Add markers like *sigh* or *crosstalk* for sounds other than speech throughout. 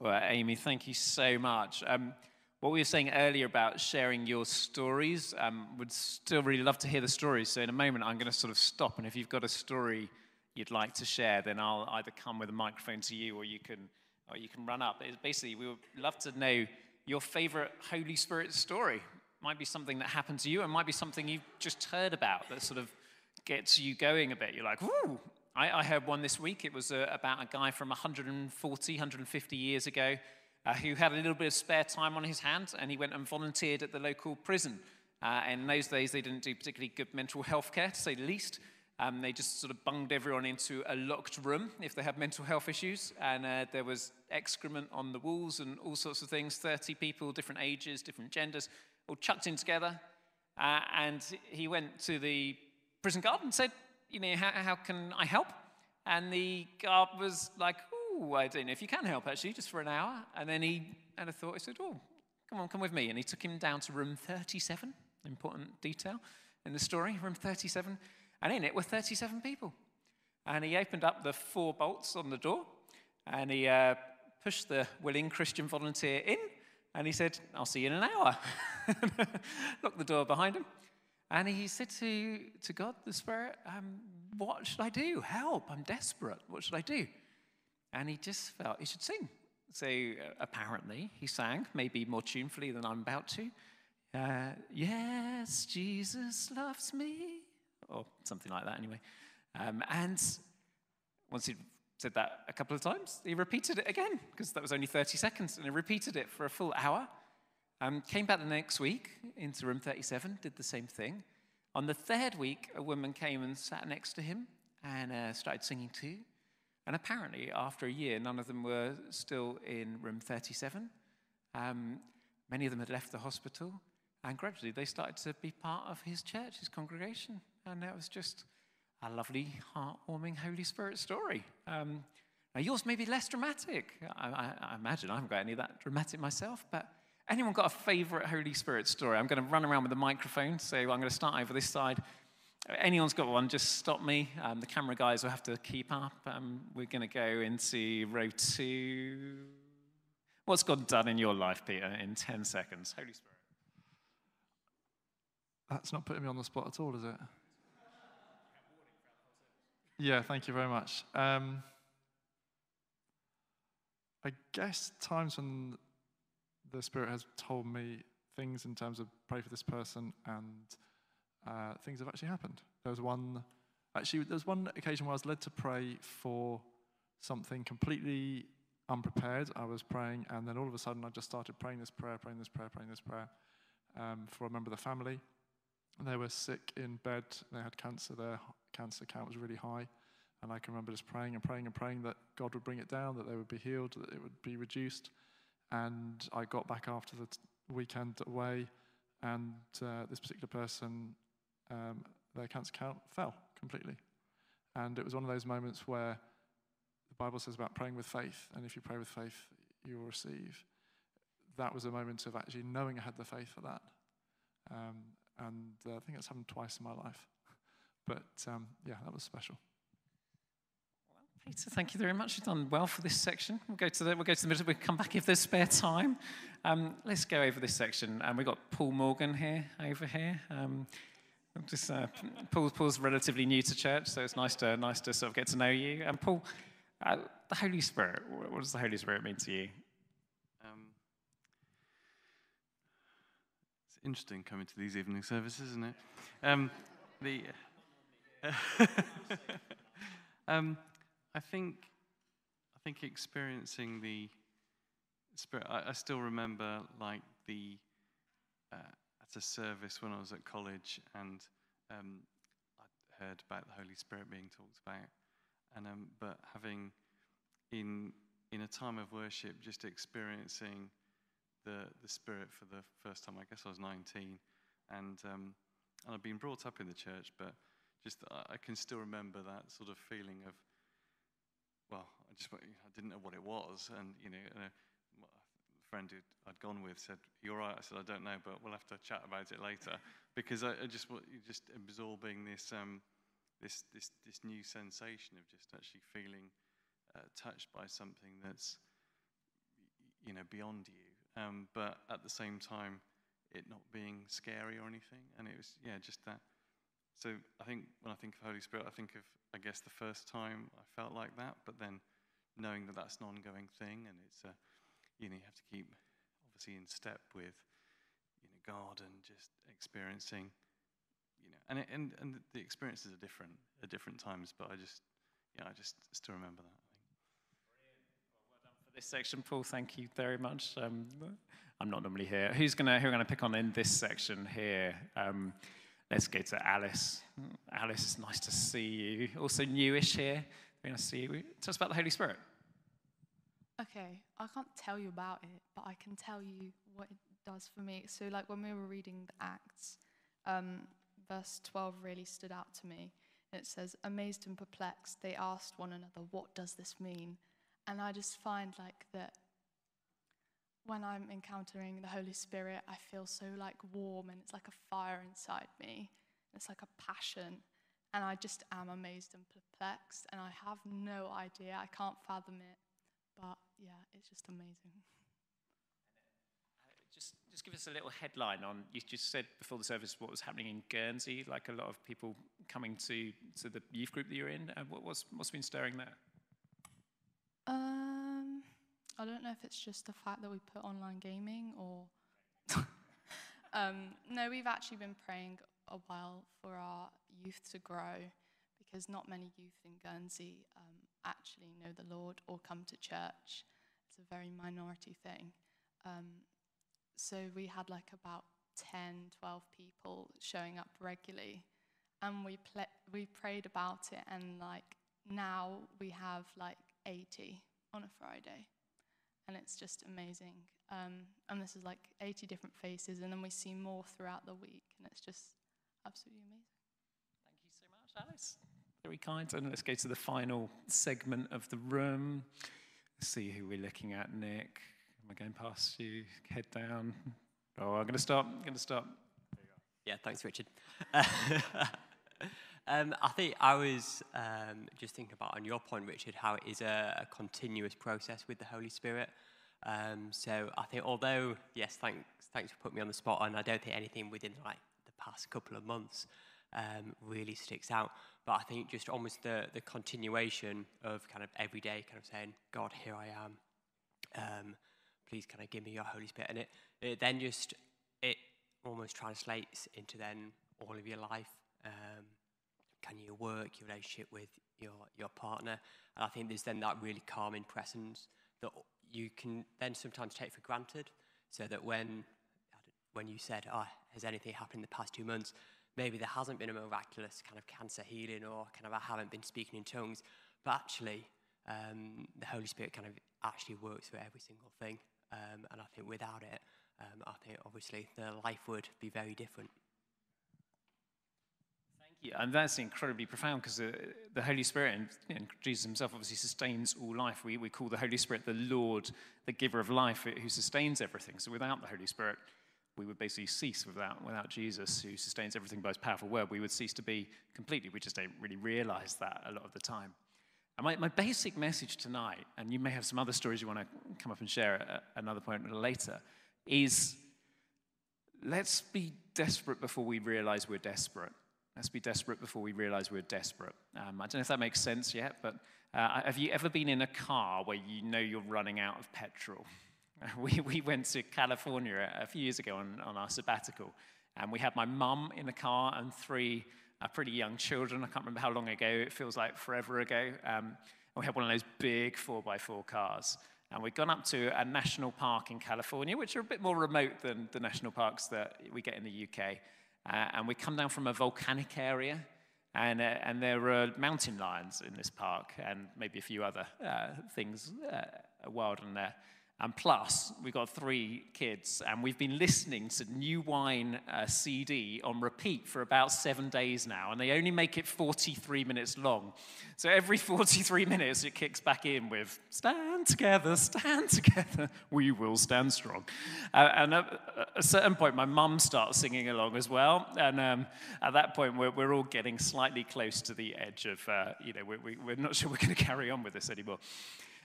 Well, Amy, thank you so much. Um, what we were saying earlier about sharing your stories, um, would still really love to hear the stories. So in a moment, I'm going to sort of stop, and if you've got a story you'd like to share, then I'll either come with a microphone to you, or you can, or you can run up. It's basically, we would love to know your favorite Holy Spirit story. Might be something that happened to you, and might be something you've just heard about that sort of gets you going a bit. You're like, whoo, I, I heard one this week. It was uh, about a guy from 140, 150 years ago uh, who had a little bit of spare time on his hands and he went and volunteered at the local prison. Uh, in those days, they didn't do particularly good mental health care, to say the least. Um, they just sort of bunged everyone into a locked room if they had mental health issues. And uh, there was excrement on the walls and all sorts of things 30 people, different ages, different genders, all chucked in together. Uh, and he went to the prison guard and said, you know, how, how can I help? And the guard was like, oh, I don't know if you can help actually, just for an hour. And then he had a thought. He said, oh, come on, come with me. And he took him down to room 37, important detail in the story, room 37. And in it were 37 people. And he opened up the four bolts on the door and he uh, pushed the willing Christian volunteer in and he said, I'll see you in an hour. *laughs* Locked the door behind him. And he said to, to God, the Spirit, um, What should I do? Help, I'm desperate. What should I do? And he just felt he should sing. So uh, apparently he sang, maybe more tunefully than I'm about to. Uh, yes, Jesus loves me, or something like that anyway. Um, and once he'd said that a couple of times, he repeated it again, because that was only 30 seconds, and he repeated it for a full hour. Um, came back the next week into room 37, did the same thing. On the third week, a woman came and sat next to him and uh, started singing too. And apparently, after a year, none of them were still in room 37. Um, many of them had left the hospital. And gradually, they started to be part of his church, his congregation. And that was just a lovely, heartwarming Holy Spirit story. Um, now, yours may be less dramatic. I, I, I imagine I haven't got any that dramatic myself, but Anyone got a favorite Holy Spirit story? I'm going to run around with the microphone, so I'm going to start over this side. Anyone's got one, just stop me. Um, the camera guys will have to keep up. Um, we're going to go into row two. What's God done in your life, Peter, in 10 seconds? Holy Spirit. That's not putting me on the spot at all, is it? Yeah, thank you very much. Um, I guess times when the Spirit has told me things in terms of pray for this person, and uh, things have actually happened. There was one, actually, there was one occasion where I was led to pray for something completely unprepared. I was praying, and then all of a sudden, I just started praying this prayer, praying this prayer, praying this prayer um, for a member of the family. And They were sick in bed. They had cancer. Their cancer count was really high. And I can remember just praying and praying and praying that God would bring it down, that they would be healed, that it would be reduced. And I got back after the weekend away, and uh, this particular person, um, their cancer count fell completely. And it was one of those moments where the Bible says about praying with faith, and if you pray with faith, you will receive. That was a moment of actually knowing I had the faith for that. Um, and uh, I think it's happened twice in my life. *laughs* But um, yeah, that was special. Peter, thank you very much. You've done well for this section. We'll go to the, we'll go to the middle. We'll come back if there's spare time. Um, let's go over this section. Um, we've got Paul Morgan here, over here. Um, just uh, Paul, Paul's relatively new to church, so it's nice to nice to sort of get to know you. And Paul, uh, the Holy Spirit. What does the Holy Spirit mean to you? Um, it's interesting coming to these evening services, isn't it? Um, the *laughs* um, I think, I think experiencing the spirit. I, I still remember like the uh, at a service when I was at college, and um, I heard about the Holy Spirit being talked about, and um, but having in in a time of worship, just experiencing the the Spirit for the first time. I guess I was 19, and um, and I've been brought up in the church, but just I can still remember that sort of feeling of well, I just I didn't know what it was, and you know, a friend who I'd gone with said, "You're right." I said, "I don't know, but we'll have to chat about it later," because I, I just just absorbing this um, this this this new sensation of just actually feeling uh, touched by something that's you know, beyond you. Um, but at the same time, it not being scary or anything. And it was, yeah, just that. So I think when I think of Holy Spirit, I think of, I guess, the first time I felt like that, but then knowing that that's an ongoing thing and it's a, you know, you have to keep obviously in step with, you know, God and just experiencing, you know, and, it, and, and the experiences are different at different times, but I just, yeah, I just still remember that. Well done for this section, Paul, thank you very much. Um, I'm not normally here. Who's gonna who are gonna pick on in this section here? Um, let's go to Alice. Alice, it's nice to see you. Also newish here. Nice to see you. Tell us about the Holy Spirit. Okay, I can't tell you about it, but I can tell you what it does for me. So, like when we were reading the Acts, um, verse 12 really stood out to me. It says, Amazed and perplexed, they asked one another, What does this mean? And I just find like that when I'm encountering the Holy Spirit, I feel so like warm and it's like a fire inside me. It's like a passion. And I just am amazed and perplexed. And I have no idea. I can't fathom it. But yeah, it's just amazing. Just, just give us a little headline on. You just said before the service what was happening in Guernsey. Like a lot of people coming to to the youth group that you're in. Uh, what, what's what's been stirring there? Um, I don't know if it's just the fact that we put online gaming or. *laughs* um, no, we've actually been praying a while for our youth to grow because not many youth in Guernsey um, actually know the Lord or come to church. It's a very minority thing. Um, so we had like about 10, 12 people showing up regularly. And we, we prayed about it, and like now we have like 80 on a Friday. And it's just amazing. Um, and this is like 80 different faces, and then we see more throughout the week, and it's just absolutely amazing. Thank you so much, Alice. Very kind. And let's go to the final segment of the room. Let's see who we're looking at, Nick. Am I going past you? Head down. Oh, I'm going to stop. I'm going to stop. Yeah, thanks, Richard. *laughs* um, I think I was um, just thinking about on your point, Richard, how it is a, a continuous process with the Holy Spirit. Um, so I think, although yes, thanks, thanks for putting me on the spot, and I don't think anything within like the past couple of months um, really sticks out. But I think just almost the the continuation of kind of every day, kind of saying, God, here I am. Um, please, can I give me your Holy Spirit? And it, it then just it almost translates into then all of your life. Um, can you work, your relationship with your your partner? And I think there's then that really calming presence that you can then sometimes take for granted. So that when when you said, "Oh, has anything happened in the past two months?" Maybe there hasn't been a miraculous kind of cancer healing, or kind of I haven't been speaking in tongues, but actually, um, the Holy Spirit kind of actually works through every single thing. Um, and I think without it, um, I think obviously the life would be very different. You. And that's incredibly profound because the, uh, the Holy Spirit and know, Jesus himself obviously sustains all life. We, we call the Holy Spirit the Lord, the giver of life, who sustains everything. So without the Holy Spirit, we would basically cease without, without Jesus, who sustains everything by his powerful word. We would cease to be completely. We just don't really realize that a lot of the time. And my, my basic message tonight, and you may have some other stories you want to come up and share at another point later, is let's be desperate before we realize we're desperate. Let's be desperate before we realize we're desperate. Um, I don't know if that makes sense yet, but uh, have you ever been in a car where you know you're running out of petrol? *laughs* We, we went to California a few years ago on, on our sabbatical, and we had my mum in the car and three uh, pretty young children. I can't remember how long ago, it feels like forever ago. Um, and we had one of those big 4x4 cars. And we'd gone up to a national park in California, which are a bit more remote than the national parks that we get in the UK. Uh, and we come down from a volcanic area, and, uh, and there are mountain lions in this park, and maybe a few other uh, things uh, wild in there. And plus, we've got three kids, and we've been listening to New Wine uh, CD on repeat for about seven days now, and they only make it 43 minutes long. So every *laughs* 43 minutes, it kicks back in with Stand together, stand *laughs* together, we will stand strong. Uh, and at a certain point, my mum starts singing along as well, and um, at that point, we're, we're, all getting slightly close to the edge of, uh, you know, we, we, we're not sure we're going *laughs* to carry on with this anymore.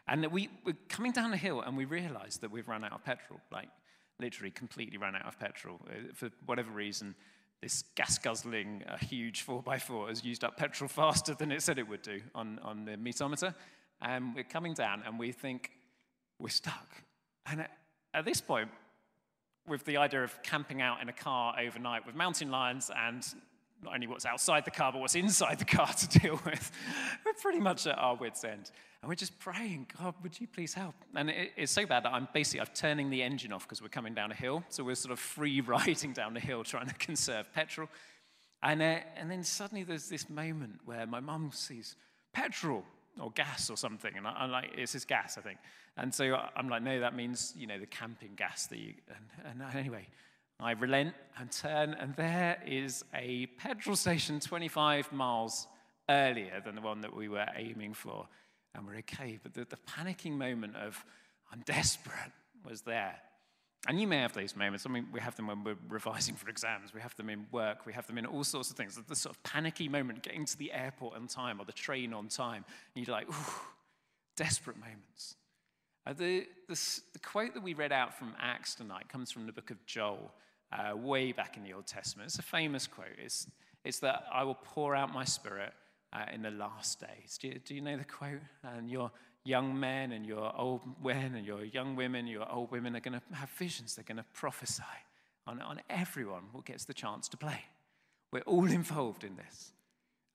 And we, we're coming down the hill and we realize that we've run out of petrol, like literally completely run out of petrol. Uh, for whatever reason, this gas guzzling, huge 4x4 has used up petrol faster than it said it would do on, on the metermeter. And we're coming down and we think we're stuck. And at, at this point, with the idea of camping out in a car overnight with mountain lions and not only what's outside the car, but what's inside the car to deal with. *laughs* We're pretty much at our wits' end. And we're just praying, God, would you please help? And it, it's so bad that I'm basically I'm turning the engine off because we're coming down a hill. So we're sort of free *laughs* riding down the hill trying to conserve petrol. And, uh, and then suddenly there's this moment where my mum sees petrol or gas or something. And I, am like, it's this gas, I think. And so I'm like, no, that means, you know, the camping gas that you, and, and anyway, I relent and turn, and there is a petrol station 25 miles earlier than the one that we were aiming for. And we're okay. But the, the panicking moment of, I'm desperate, was there. And you may have those moments. I mean, we have them when we're revising for exams, we have them in work, we have them in all sorts of things. The sort of panicky moment, getting to the airport on time or the train on time, and you're like, ooh, desperate moments. Uh, the, the, the, quote that we read out from Acts tonight comes from the book of Joel uh, way back in the Old Testament. It's a famous quote. It's, it's that I will pour out my spirit uh, in the last days. Do you, do you know the quote? And your young men and your old men and your young women, your old women are going to have visions. They're going to prophesy on, on everyone who gets the chance to play. We're all involved in this.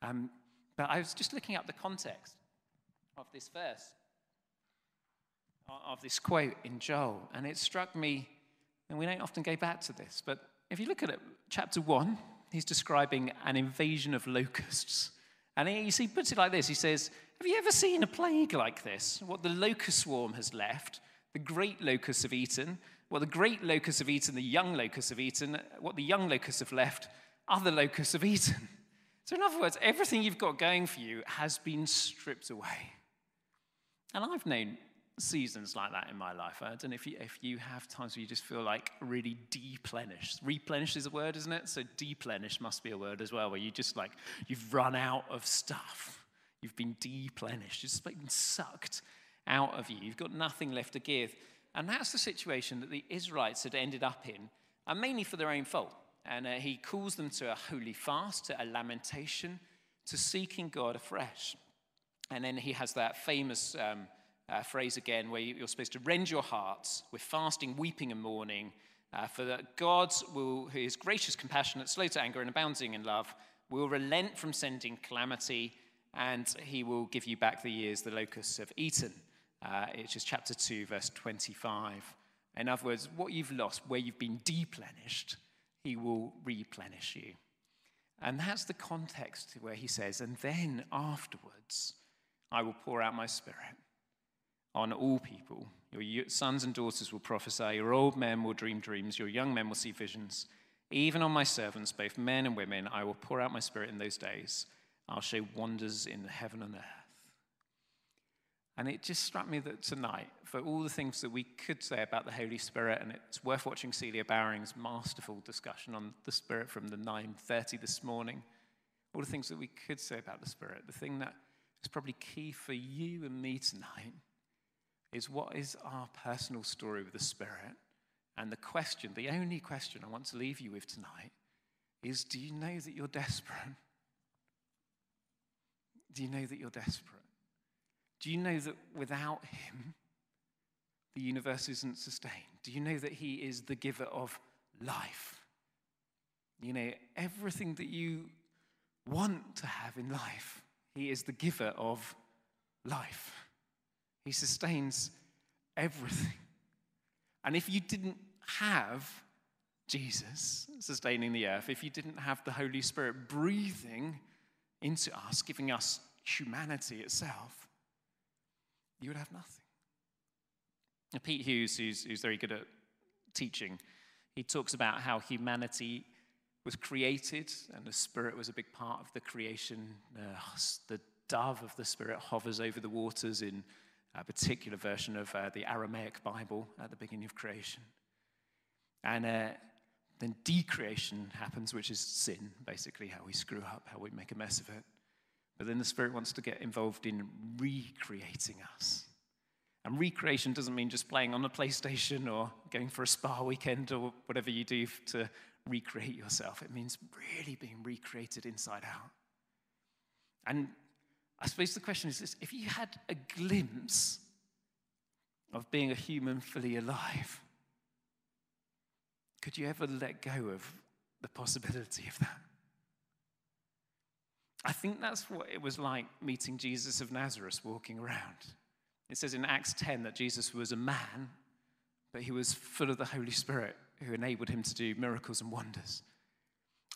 Um, but I was just looking up the context of this verse, of this quote in Joel, and it struck me and we don't often go back to this, but if you look at it, chapter 1, he's describing an invasion of locusts. And he, he puts it like this He says, Have you ever seen a plague like this? What the locust swarm has left, the great locusts have eaten, what the great locusts have eaten, the young locusts have eaten, what the young locusts have left, other locusts have eaten. *laughs* So, in other words, everything you've got going for you has been stripped away. And I've known seasons like that in my life. I don't know if you, if you have times where you just feel like really deplenished. Replenish is a word, isn't it? So deplenish must be a word as well, where you just like, you've run out of stuff. You've been deplenished. It's been sucked out of you. You've got nothing left to give. And that's the situation that the Israelites had ended up in, and mainly for their own fault. And uh, he calls them to a holy fast, to a lamentation, to seeking God afresh. And then he has that famous um, uh, phrase again, where you're supposed to rend your hearts with fasting, weeping, and mourning. Uh, for that God, who is gracious, compassionate, slow to anger, and abounding in love, will relent from sending calamity, and he will give you back the years the locusts have eaten. Uh, it's just chapter 2, verse 25. In other words, what you've lost, where you've been deplenished, he will replenish you. And that's the context where he says, and then afterwards, I will pour out my spirit on all people. Your sons and daughters will prophesy, your old men will dream dreams, your young men will see visions. Even on my servants, both men and women, I will pour out my spirit in those days. I'll show wonders in heaven and earth. And it just struck me that tonight, for all the things that we could say about the Holy Spirit, and it's worth watching Celia Baring's masterful discussion on the Spirit from the 9:30 this morning. All the things that we could say about the Spirit, the thing that is probably key for you and me tonight is what is our personal story with the Spirit? And the question, the only question I want to leave you with tonight is do you know that you're desperate? Do you know that you're desperate? Do you know that without Him, the universe isn't sustained? Do you know that He is the giver of life? You know, everything that you want to have in life, He is the giver of life. He sustains everything. And if you didn't have Jesus sustaining the earth, if you didn't have the Holy Spirit breathing into us, giving us humanity itself, you would have nothing. Now, Pete Hughes, who's, who's very good at teaching, he talks about how humanity was created and the Spirit was a big part of the creation. Uh, the dove of the Spirit hovers over the waters in a particular version of uh, the Aramaic Bible at the beginning of creation. And uh, then decreation happens, which is sin, basically, how we screw up, how we make a mess of it. But then the Spirit wants to get involved in recreating us. And recreation doesn't mean just playing on a PlayStation or going for a spa weekend or whatever you do to recreate yourself. It means really being recreated inside out. And I suppose the question is this if you had a glimpse of being a human fully alive, could you ever let go of the possibility of that? I think that's what it was like meeting Jesus of Nazareth walking around. It says in Acts 10 that Jesus was a man, but he was full of the Holy Spirit who enabled him to do miracles and wonders.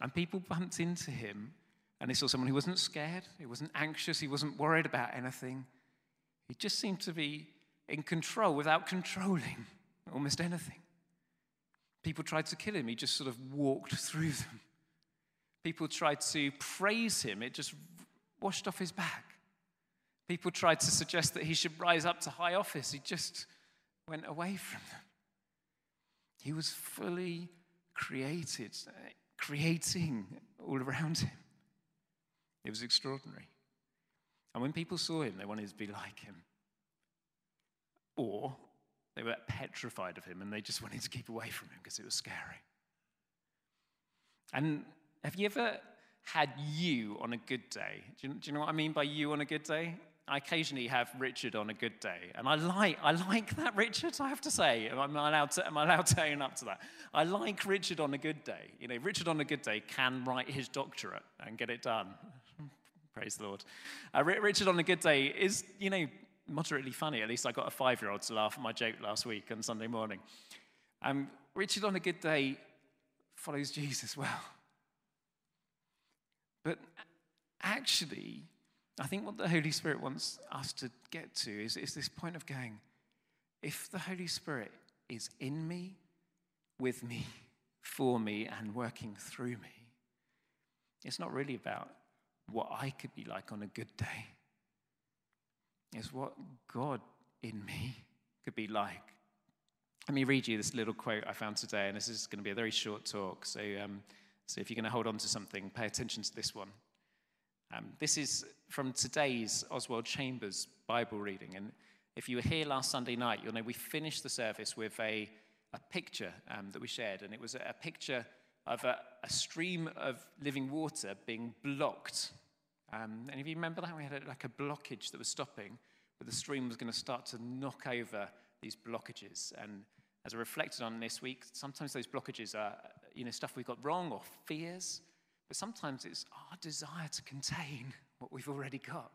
And people bumped into him and he saw someone who wasn't scared, he wasn't anxious, he wasn't worried about anything. He just seemed to be in control without controlling almost anything. People tried to kill him, he just sort of walked through them. People tried to praise him, it just washed off his back. People tried to suggest that he should rise up to high office, he just went away from them. He was fully created, creating all around him. It was extraordinary. And when people saw him, they wanted to be like him. Or they were petrified of him and they just wanted to keep away from him because it was scary. And have you ever had you on a good day? Do you, do you know what I mean by you on a good day? I occasionally have Richard on a good day, and I like, I like that, Richard, I have to say. Am I, allowed to, am I allowed to own up to that? I like Richard on a good day. You know, Richard on a good day can write his doctorate and get it done. Praise the Lord. Uh, Richard on a good day is, you know, moderately funny. At least I got a five year old to laugh at my joke last week on Sunday morning. Um, Richard on a good day follows Jesus well. But actually, I think what the Holy Spirit wants us to get to is, is this point of going, if the Holy Spirit is in me, with me, for me, and working through me, it's not really about what I could be like on a good day. It's what God in me could be like. Let me read you this little quote I found today, and this is going to be a very short talk. So, um, so if you're going to hold on to something, pay attention to this one. Um, this is from today's Oswald Chambers Bible reading. And if you were here last Sunday night, you'll know we finished the service with a, a picture um, that we shared. And it was a, a picture of a, a, stream of living water being blocked. Um, and if you remember that, we had a, like a blockage that was stopping, but the stream was going to start to knock over these blockages. And as I reflected on this week, sometimes those blockages are you know, stuff we've got wrong or fears. But sometimes it's our desire to contain what we've already got,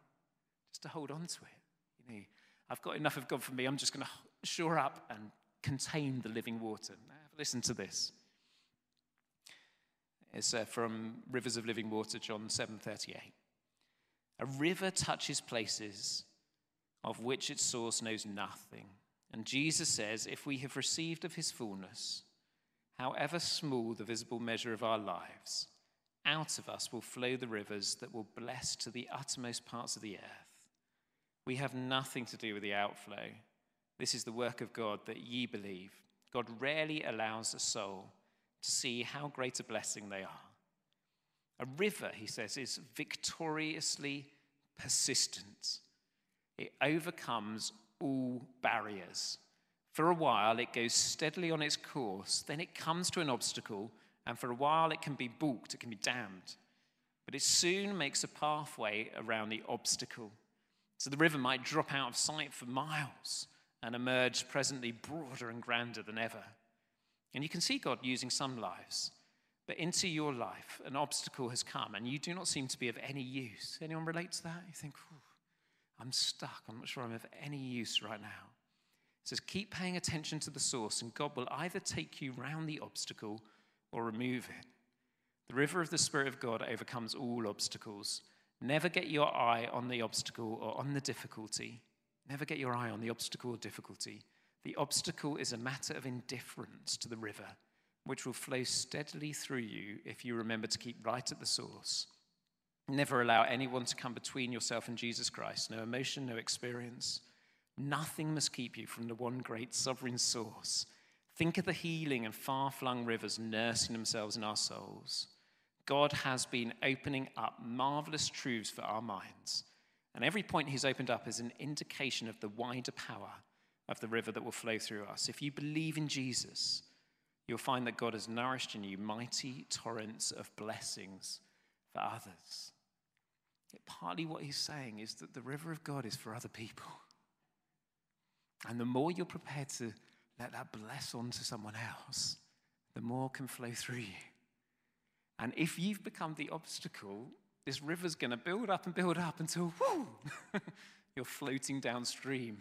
just to hold on to it. You know, I've got enough of God for me, I'm just going to shore up and contain the living water. Now, listen to this. It's uh, from Rivers of Living Water, John 7:38. A river touches places of which its source knows nothing. And Jesus says, if we have received of his fullness, however small the visible measure of our lives, out of us will flow the rivers that will bless to the uttermost parts of the earth. We have nothing to do with the outflow. This is the work of God that ye believe. God rarely allows a soul to see how great a blessing they are. A river, he says, is victoriously persistent. It overcomes all barriers. For a while, it goes steadily on its course, then it comes to an obstacle and for a while it can be balked, it can be dammed. But it soon makes a pathway around the obstacle. So the river might drop out of sight for miles and emerge presently broader and grander than ever. And you can see God using some lives. But into your life, an obstacle has come and you do not seem to be of any use. Anyone relate to that? You think, I'm stuck. I'm not sure I'm of any use right now. It says, keep paying attention to the source, and God will either take you round the obstacle or remove it. The river of the Spirit of God overcomes all obstacles. Never get your eye on the obstacle or on the difficulty. Never get your eye on the obstacle or difficulty. The obstacle is a matter of indifference to the river, which will flow steadily through you if you remember to keep right at the source. Never allow anyone to come between yourself and Jesus Christ. No emotion, no experience. Nothing must keep you from the one great sovereign source Think of the healing and far flung rivers nursing themselves in our souls. God has been opening up marvelous truths for our minds. And every point he's opened up is an indication of the wider power of the river that will flow through us. If you believe in Jesus, you'll find that God has nourished in you mighty torrents of blessings for others. Yet partly what he's saying is that the river of God is for other people. And the more you're prepared to let that bless onto someone else, the more can flow through you. And if you've become the obstacle, this river's going to build up and build up until, whoo, *laughs* you're floating downstream.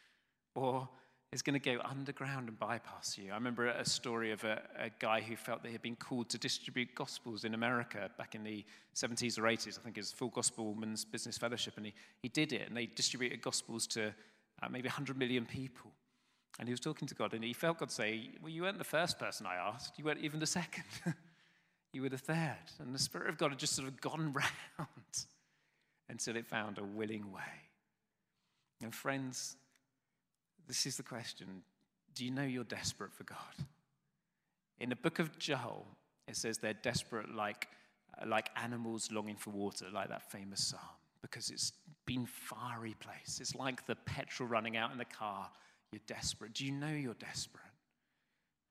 *laughs* or it's going to go underground and bypass you. I remember a story of a, a, guy who felt that he had been called to distribute gospels in America back in the 70s or 80s. I think it was Full Gospel Women's Business Fellowship, and he, he did it, and they distributed gospels to uh, maybe 100 million people. And he was talking to God, and he felt God say, Well, you weren't the first person I asked, you weren't even the second. *laughs* you were the third. And the Spirit of God had just sort of gone *laughs* round until it found a willing way. And friends, this is the question Do you know you're desperate for God? In the book of Joel, it says they're desperate like, like animals longing for water, like that famous psalm, because it's been fiery place. It's like the petrol running out in the car. You're desperate. Do you know you're desperate?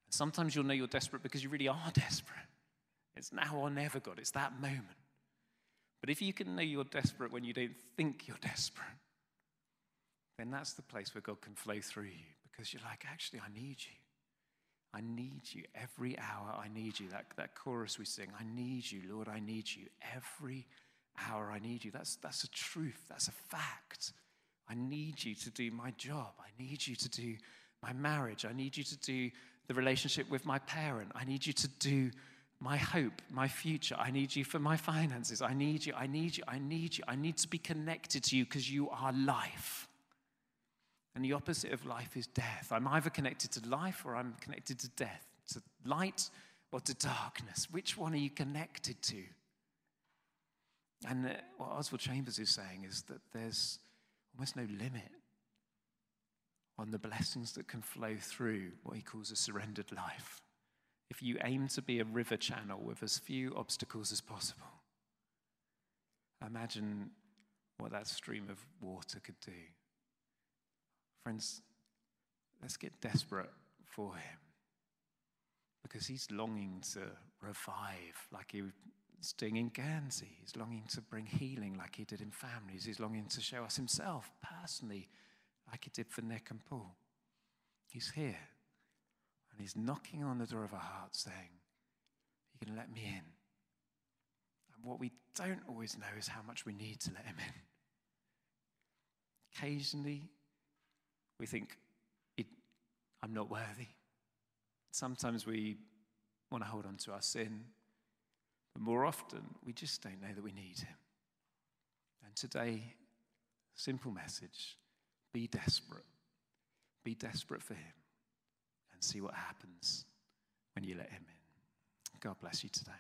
Sometimes you'll know you're desperate because you really are *laughs* desperate. It's now or never, God. It's that moment. But if you can know you're desperate when you don't think you're desperate, then that's the place where God can flow through you because you're like, actually, I need you. I need you every hour. I need you. That, that chorus we sing, I need you, Lord, I need you. Every hour I need you. That's, that's a truth. That's a fact. I need you to do my job. I need you to do my marriage. I need you to do the relationship with my parent. I need you to do my hope, my future. I need you for my finances. I need you. I need you. I need you. I need to be connected to you because you are life. And the opposite of life is death. I'm either connected to life or I'm connected to death, to light or to darkness. Which one are you connected to? And uh, what Oswald Chambers is saying is that there's almost no limit on the blessings that can flow through what he calls a surrendered life. If you aim to be a river channel with as few obstacles as possible, imagine what that stream of water could do. Friends, let's get desperate for him because he's longing to revive like he was doing in Guernsey. He's longing to bring healing like he did in families. He's longing to show us himself personally like he did for Nick and Paul. He's here and he's knocking on the door of our hearts saying, You can let me in. And what we don't always know is how much we need to let him in. Occasionally, we think, I'm not worthy. Sometimes we want to hold on to our sin, but more often we just don't know that we need Him. And today, simple message be desperate. Be desperate for Him and see what happens when you let Him in. God bless you today.